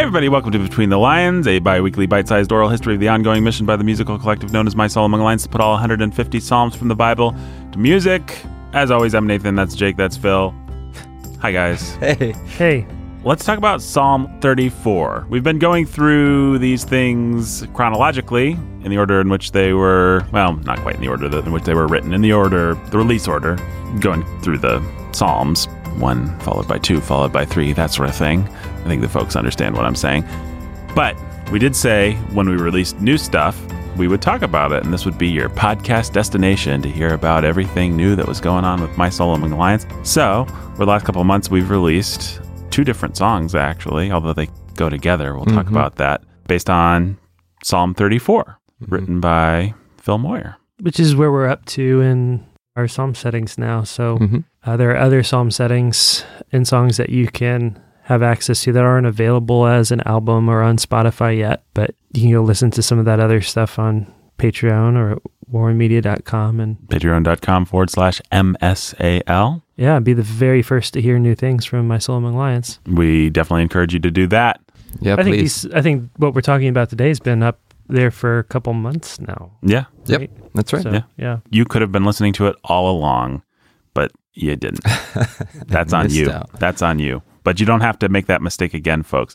Hey, everybody, welcome to Between the Lions, a bi weekly bite sized oral history of the ongoing mission by the musical collective known as My Soul Among Lions to put all 150 Psalms from the Bible to music. As always, I'm Nathan, that's Jake, that's Phil. Hi, guys. Hey. Hey, Let's talk about Psalm 34. We've been going through these things chronologically in the order in which they were, well, not quite in the order in which they were written, in the order, the release order, going through the Psalms, one followed by two, followed by three, that sort of thing. I think the folks understand what I'm saying. But we did say when we released new stuff, we would talk about it, and this would be your podcast destination to hear about everything new that was going on with My Soul Among the Lions. So, for the last couple of months, we've released two different songs, actually, although they go together. We'll talk Mhm. about that based on Psalm 34, written by Phil Moyer. which is where we're up to in our psalm settings now. So Mhm. uh, there are other psalm settings and songs that you can have access to that aren't available as an album or on Spotify yet, but you can go listen to some of that other stuff on Patreon or warrenmedia.com and Patreon.com forward slash MSAL. yeah, be the very first to hear new things from My Soul Among Lions. We definitely encourage you to do that. Yeah, I think please. these, I think what we're talking about today has been up there for a couple months now. Yeah. Yep. That's right. So, Yeah. yeah. You could have been listening to it all along, but you didn't. That's on you. out. That's on you. But you don't have to make that mistake again, folks.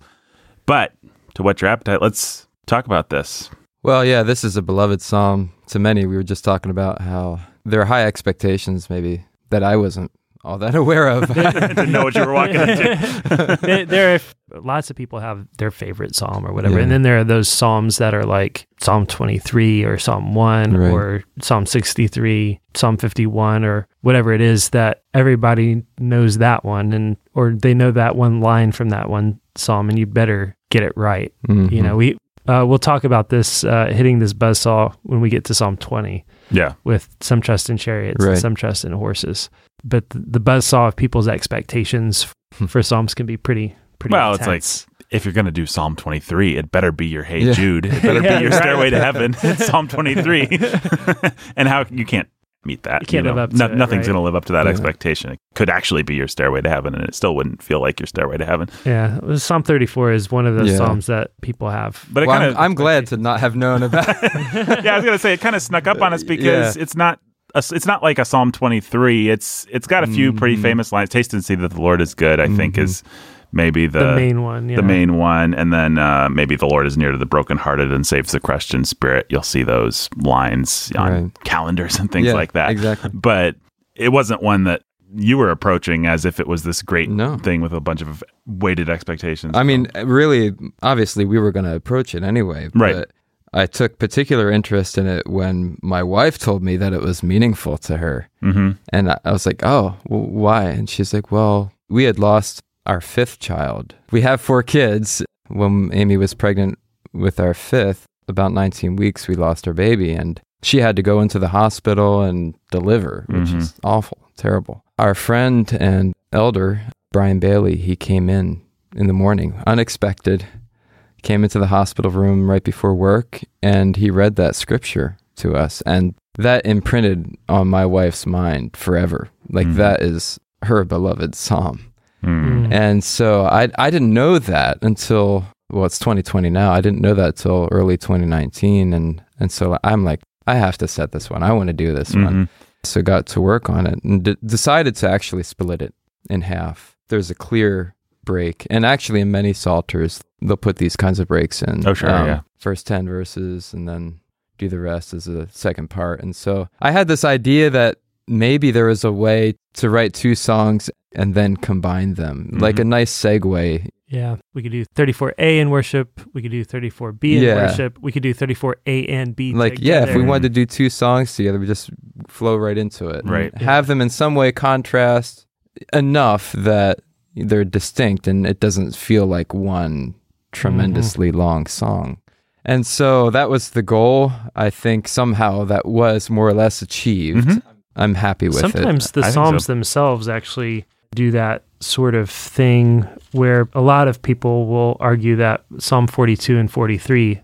But to whet your appetite, let's talk about this. Well, yeah, this is a beloved psalm to many. We were just talking about how there are high expectations, maybe that I wasn't all that aware of. Didn't know what you were walking into. there, there are lots of people have their favorite psalm or whatever, Yeah. and then there are those psalms that are like Psalm 23 or Psalm 1 Right. or Psalm 63, Psalm 51 or whatever it is that everybody knows that one and or they know that one line from that one psalm and you better get it right. Mhm. You know, we uh, we'll talk about this uh, hitting this buzzsaw when we get to Psalm 20 Yeah. with some trust in chariots and some trust in horses. But the, the buzzsaw of people's expectations for psalms can be pretty pretty Well, it's like if you're going to do Psalm 23, it better be your Hey Yeah. Jude. It better Yeah, be your right. Stairway to Heaven. It's Psalm 23. and how you can't meet that. You can't live up to No- it, Nothing's right? going to live up to that Yeah. expectation. It could actually be your Stairway to Heaven, and it still wouldn't feel like your Stairway to Heaven. Yeah, Psalm 34 is one of those Yeah. psalms that people have. But it Well, kind I'm, I'm glad to not have known about yeah, I was going to say it kind of snuck up on us because it's not. A, it's not like a Psalm 23. It's it's got a few pretty Mhm. famous lines. Taste and see that the Lord is good. I think Mhm. is maybe The, main one, yeah. the main one, and then uh, maybe the Lord is near to the brokenhearted and saves the crushed spirit. You'll see those lines on Right. calendars and things Yeah, like that. Exactly. But it wasn't one that you were approaching as if it was this great No. thing with a bunch of weighted expectations. I mean, really, obviously, we were going to approach it anyway. Right. But I took particular interest in it when my wife told me that it was meaningful to her. hmm And I I was like, oh, w- why? And she's like, well, we had lost our fifth child. We have four kids. When Amy was pregnant with our fifth, about 19 weeks, we lost our baby. And she had to go into the hospital and deliver, which Mhm. is awful, terrible. Our friend and elder, Brian Bailey, he came in in the morning, unexpected, came into the hospital room right before work, and he read that scripture to us. And that imprinted on my wife's mind forever. Like Mhm. that is her beloved psalm. Mm. And so I I didn't know that until well it's 2020 now. I didn't know that till early 2019 and and so I'm like I have to set this one. I want to do this one. Mhm. So got to work on it and d- decided to actually split it in half. There's a clear break, and actually in many psalters they'll put these kinds of breaks in. um, Oh, sure, yeah. First ten verses, and then do the rest as a second part. And so I had this idea that maybe there was a way to write two songs and then combine them, like Mhm. a nice segue. Yeah, we could do 34A in worship. We could do 34B in Yeah. worship. We could do 34A and B. Like, yeah, if we wanted to do two songs together, we just flow right into it. and Right. Have them in some way contrast enough that they're distinct and it doesn't feel like one tremendously long song. And so that was the goal. I think somehow that was more or less achieved. Mhm. I'm happy with it. Sometimes the I Psalms so. themselves actually do that sort of thing where a lot of people will argue that Psalm 42 and 43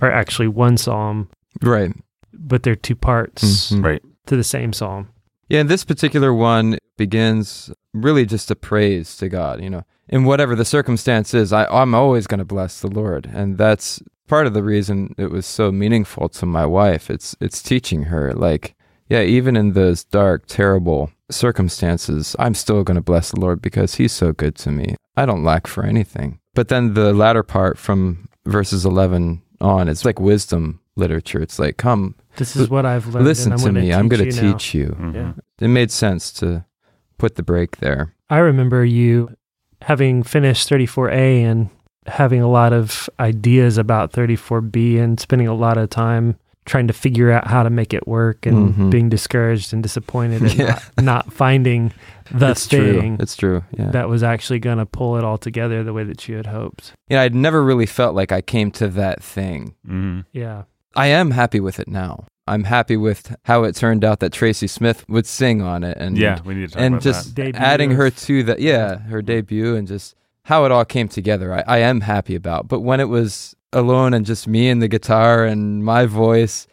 are actually one psalm, Right. but they're two parts Mhm. Right. to the same psalm. Yeah, and this particular one, begins really just a praise to God, you know. In whatever the circumstance is, I, I'm always going to bless the Lord. And that's part of the reason it was so meaningful to my wife. It's it's teaching her like, yeah, even in those dark, terrible circumstances, I'm still going to bless the Lord because he's so good to me. I don't lack for anything. But then the latter part from verses 11 on, it's like wisdom literature. It's like, come, This is what I've learned. listen and I'm to gonna me. I'm going to teach you. Mhm. Yeah. It made sense to put the break there. I remember you having finished 34A and having a lot of ideas about 34B and spending a lot of time trying to figure out how to make it work and Mhm. being discouraged and disappointed and Yeah. not, not finding the it's true. It's true. Yeah. that was actually going to pull it all together the way that you had hoped. Yeah, I'd never really felt like I came to that thing. Mhm. Yeah. I am happy with it now. I'm happy with how it turned out that Tracy Smith would sing on it and Yeah, we need to talk and about just that. Debut adding her to that yeah, her debut and just how it all came together. I, I am happy about. But when it was alone and just me and the guitar and my voice,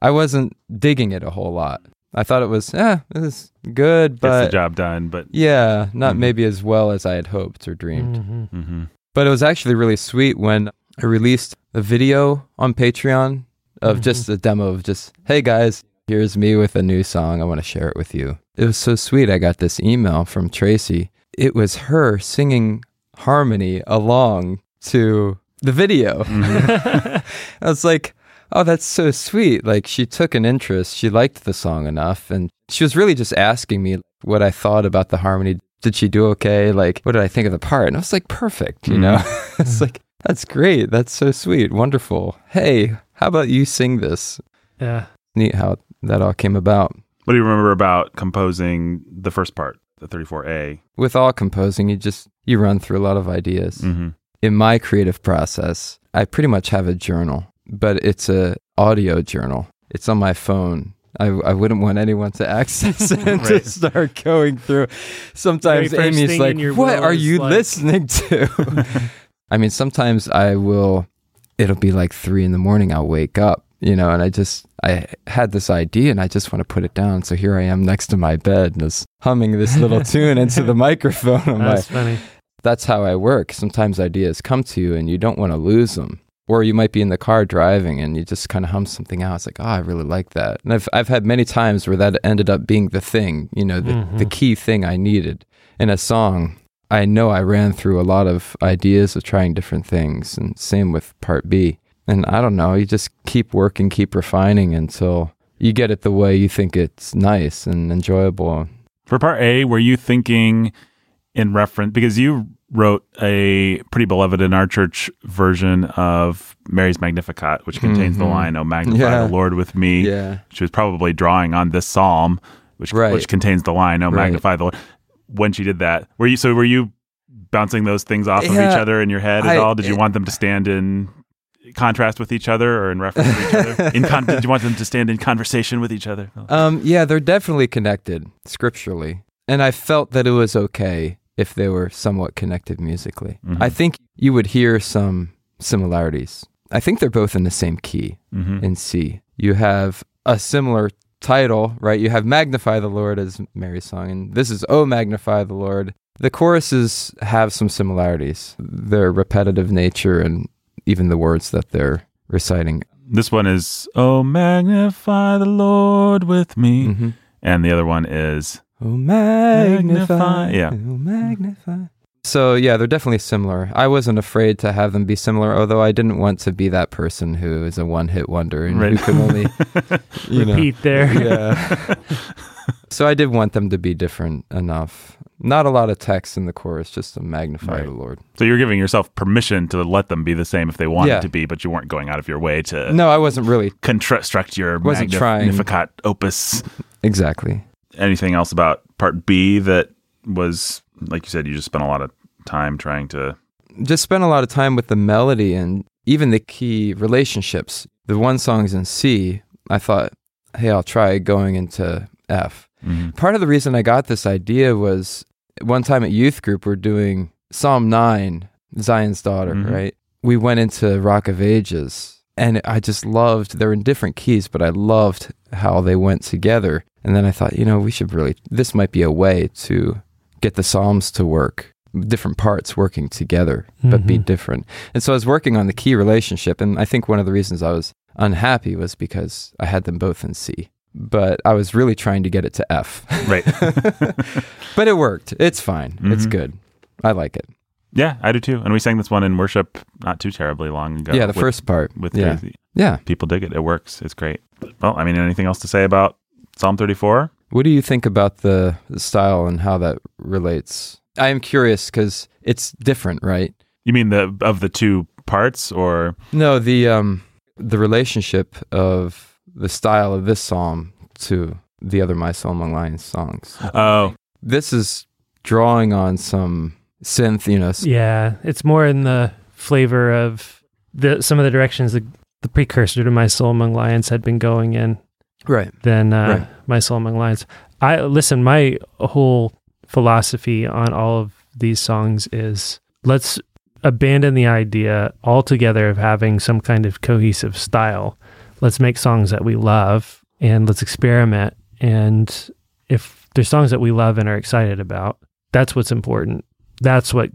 I wasn't digging it a whole lot. I thought it was, eh, it was good, that. Gets the but job done, but yeah, not Mhm. maybe as well as I had hoped or dreamed. Mhm. mhm. But it was actually really sweet when I released a video on Patreon of Mhm. just a demo of just, hey guys, here's me with a new song. I want to share it with you. It was so sweet. I got this email from Tracy. It was her singing harmony along to the video. Mhm. I was like, oh, that's so sweet. Like she took an interest. She liked the song enough. And she was really just asking me what I thought about the harmony. Did she do okay? Like, what did I think of the part? And I was like, perfect, you know? it's like, that's great. That's so sweet. Wonderful. Hey, how about you sing this? Yeah. Neat how that all came about. What do you remember about composing the first part, the 34A? With all composing, you just, you run through a lot of ideas. Mm-hmm. In my creative process, I pretty much have a journal, but it's a audio journal. It's on my phone. I, I wouldn't want anyone to access it and to start going through. Sometimes Amy's like, "What are you like-" listening to?" I mean, sometimes I will. It'll be like three in the morning. I'll wake up, you know, and I just I had this idea and I just want to put it down. So here I am next to my bed, and just humming this little tune into the microphone. That's funny. That's how I work. Sometimes ideas come to you and you don't want to lose them. Or you might be in the car driving and you just kind of hum something out. It's like, oh, I really like that. And I've, I've had many times where that ended up being the thing, you know, the, the Mhm. key thing I needed in a song. I know I ran through a lot of ideas of trying different things, and same with part B. And I don't know, you just keep working, keep refining until you get it the way you think it's nice and enjoyable. For part A, were you thinking in reference because you wrote a pretty beloved in our church version of Mary's Magnificat, which contains the Mhm. line "Oh magnify Yeah. the Lord with me." Yeah. She was probably drawing on this psalm, which Right. which contains the line "Oh Right. magnify the Lord." When she did that, were you so were you bouncing those things off of each other in your head at I- all? Did you want them to stand in contrast with each other or in reference to each other? In con- did you want them to stand in conversation with each other? Um, yeah, they're definitely connected scripturally. And I felt that it was okay if they were somewhat connected musically. Mhm. I think you would hear some similarities. I think they're both in the same key Mm-hmm. in C. You have a similar title, right? You have Magnify the Lord as Mary's song, and this is Oh Magnify the Lord. The choruses have some similarities. Their repetitive nature and even the words that they're reciting. This one is "Oh magnify the Lord with me," Mhm. and the other one is Oh, magnify. Magnify, yeah. Magnify. So, yeah, they're definitely similar. I wasn't afraid to have them be similar, although I didn't want to be that person who is a one hit wonder and Right. who can only, you know. Repeat there. Yeah. so, I did want them to be different enough. Not a lot of text in the chorus, just to magnify Right. the Lord. So you're giving yourself permission to let them be the same if they wanted Yeah. to be, but you weren't going out of your way to No, I wasn't really. construct your Wasn't trying. Magnificat opus. Exactly. Anything else about part B that was, like you said, you just spent a lot of time trying to. Just spent a lot of time with the melody and even the key relationships. The one song's in C. I thought, hey, I'll try going into F. Mhm. Part of the reason I got this idea was one time at youth group, we're doing Psalm 9, Zion's Daughter, Mhm. right? We went into Rock of Ages and I just loved. They're in different keys, but I loved how they went together. And then I thought, you know, we should really. This might be a way to get the psalms to work, different parts working together, but be Mhm. different. And so I was working on the key relationship, and I think one of the reasons I was unhappy was because I had them both in C. But I was really trying to get it to F. Right. but it worked. It's fine. It's Mhm. good. I like it. yeah, I do too. And we sang this one in worship not too terribly long ago. yeah, the with- first part. with yeah. Tracy. Yeah. People dig it. It works. It's great. Well, I mean, anything else to say about Psalm 34? What do you think about the, the style and how that relates? I am curious because it's different, right? You mean the of the two parts, or No, the um the relationship of the style of this psalm to the other My Soul Among Lions songs. oh, This is drawing on some synth, you know. Yeah, it's more in the flavor of the some of the directions the, the precursor to My Soul Among Lions had been going in Right. than uh, Right. My Soul Among Lions. I listen. My whole philosophy on all of these songs is let's abandon the idea altogether of having some kind of cohesive style. Let's make songs that we love and let's experiment. And if there's songs that we love and are excited about, that's what's important. That's what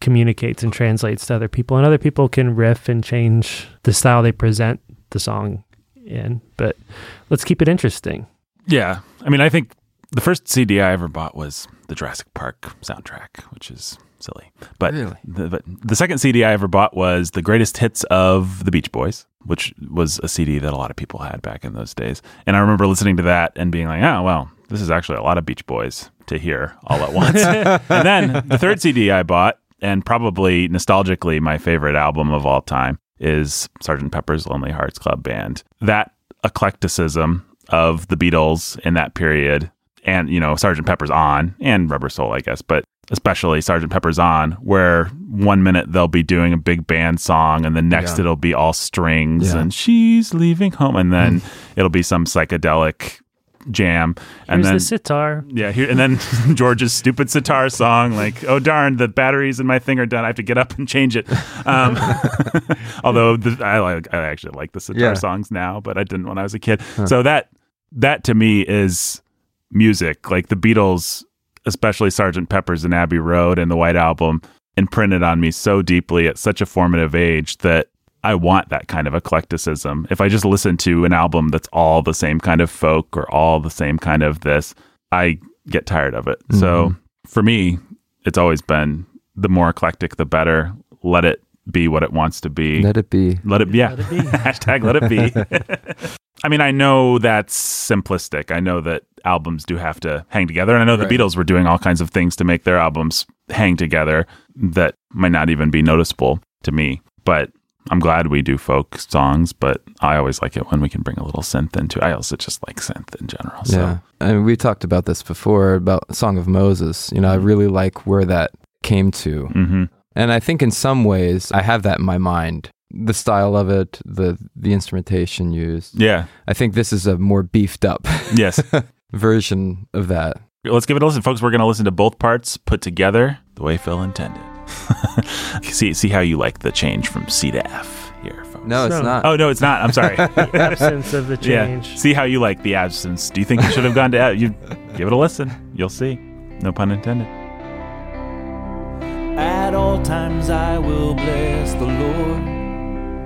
communicates and translates to other people. And other people can riff and change the style they present the song in. But let's keep it interesting. yeah. I mean, I think the first CD I ever bought was the Jurassic Park soundtrack, which is silly. But Really? the, but the second CD I ever bought was the greatest hits of the Beach Boys, which was a CD that a lot of people had back in those days. And I remember listening to that and being like, oh, well, this is actually a lot of Beach Boys to hear all at once. and then the third CD I bought, and probably nostalgically my favorite album of all time, is Sergeant Pepper's Lonely Hearts Club Band. That eclecticism of the Beatles in that period, and, you know, Sergeant Pepper's on, and Rubber Soul, I guess, but especially Sergeant Pepper's on, where one minute they'll be doing a big band song, and the next Yeah. it'll be all strings, Yeah. and she's leaving home, and then hmm. it'll be some psychedelic jam, and Here's then the sitar. yeah, here and then George's stupid sitar song, like "Oh darn, the batteries in my thing are done. I have to get up and change it." Um, although the, I like, I actually like the sitar Yeah. songs now, but I didn't when I was a kid. So that that to me is music. Like the Beatles, especially Sergeant Pepper's and Abbey Road and the White Album, imprinted on me so deeply at such a formative age that I want that kind of eclecticism. If I just listen to an album that's all the same kind of folk or all the same kind of this, I get tired of it. So mm-hmm. for me, it's always been the more eclectic, the better. Let it be what it wants to be. Let it be. Let it, yeah. Let it be. Hashtag let it be. I mean, I know that's simplistic. I know that albums do have to hang together. And I know Right. the Beatles were doing all kinds of things to make their albums hang together that might not even be noticeable to me. But I'm glad we do folk songs, but I always like it when we can bring a little synth into it. I also just like synth in general. So Yeah. I mean, we talked about this before about Song of Moses. You know, I really like where that came to. hmm And I think in some ways I have that in my mind. The style of it, the the instrumentation used. yeah. I think this is a more beefed up Yes. version of that. Let's give it a listen, folks. We're going to listen to both parts put together the way Phil intended. see, see how you like the change from C to F here, folks. No, it's So- not. Oh no, it's not. I'm sorry. the Absence of the yeah. change. See how you like the absence. Do you think you should have gone to? F? You give it a listen. You'll see. No pun intended. At all times I will bless the Lord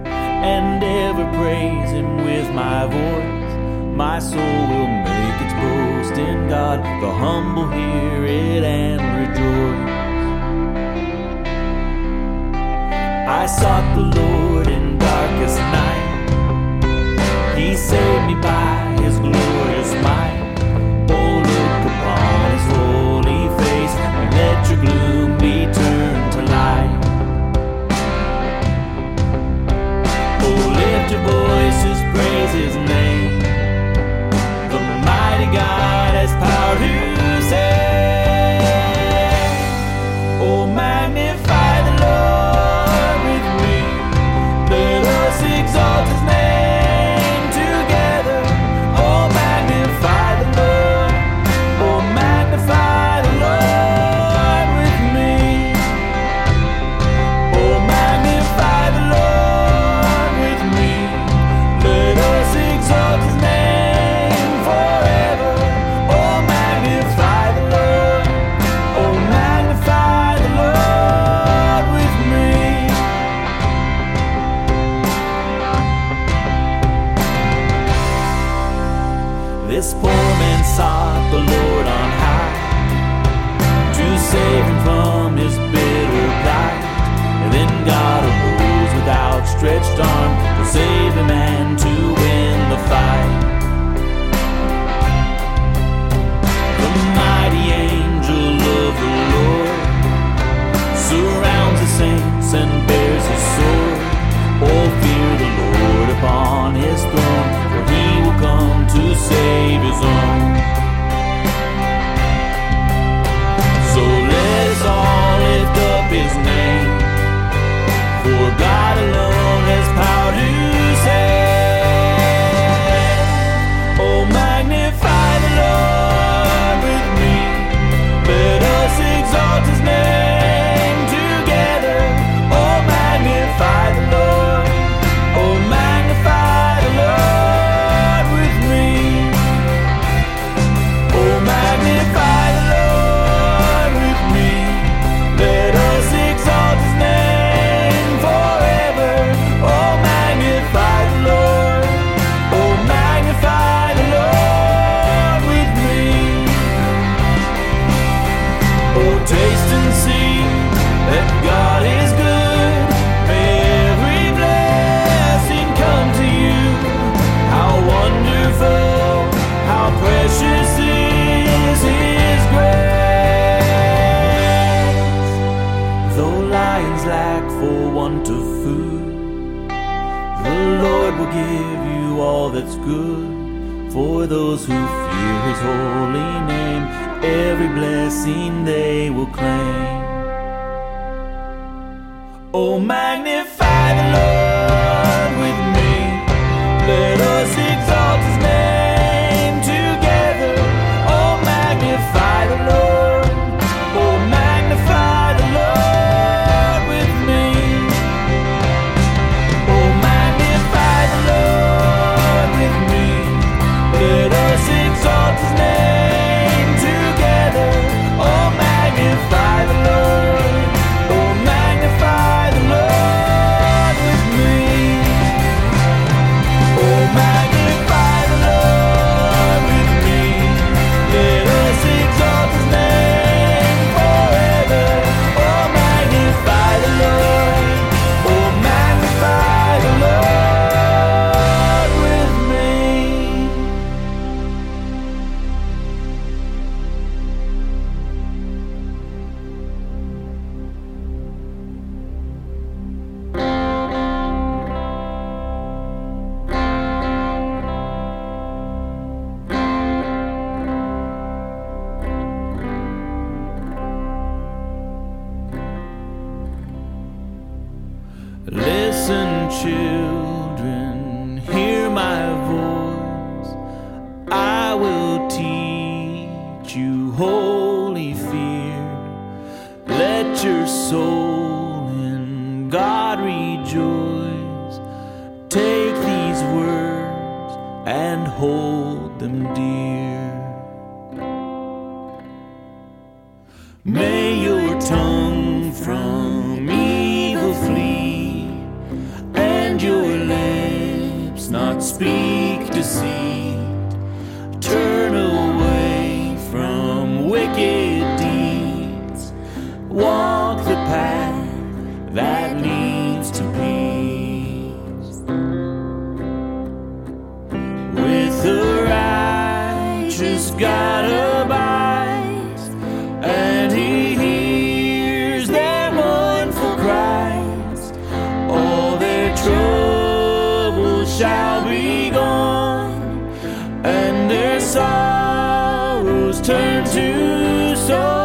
and ever praise Him with my voice. My soul will make its boast in God. The humble hear it and rejoice. I sought the Lord in darkest night. He saved me by His glorious might. Oh, look upon His holy face and let your gloom be turned to light. Oh, lift your voices, praise His name. The mighty God has power to his bitter plight, and then God arose with outstretched arm to save a man to win the fight. for those who fear his holy name. Every blessing they will claim. May your tongue sorrows turn to sorrow.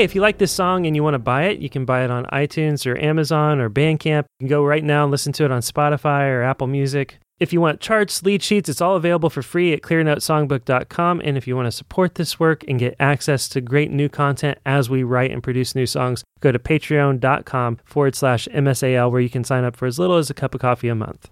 Hey, if you like this song and you want to buy it, you can buy it on iTunes or Amazon or Bandcamp. You can go right now and listen to it on Spotify or Apple Music. If you want charts, lead sheets, it's all available for free at clearnotesongbook.com. And if you want to support this work and get access to great new content as we write and produce new songs, go to patreon.com forward slash MSAL, where you can sign up for as little as a cup of coffee a month.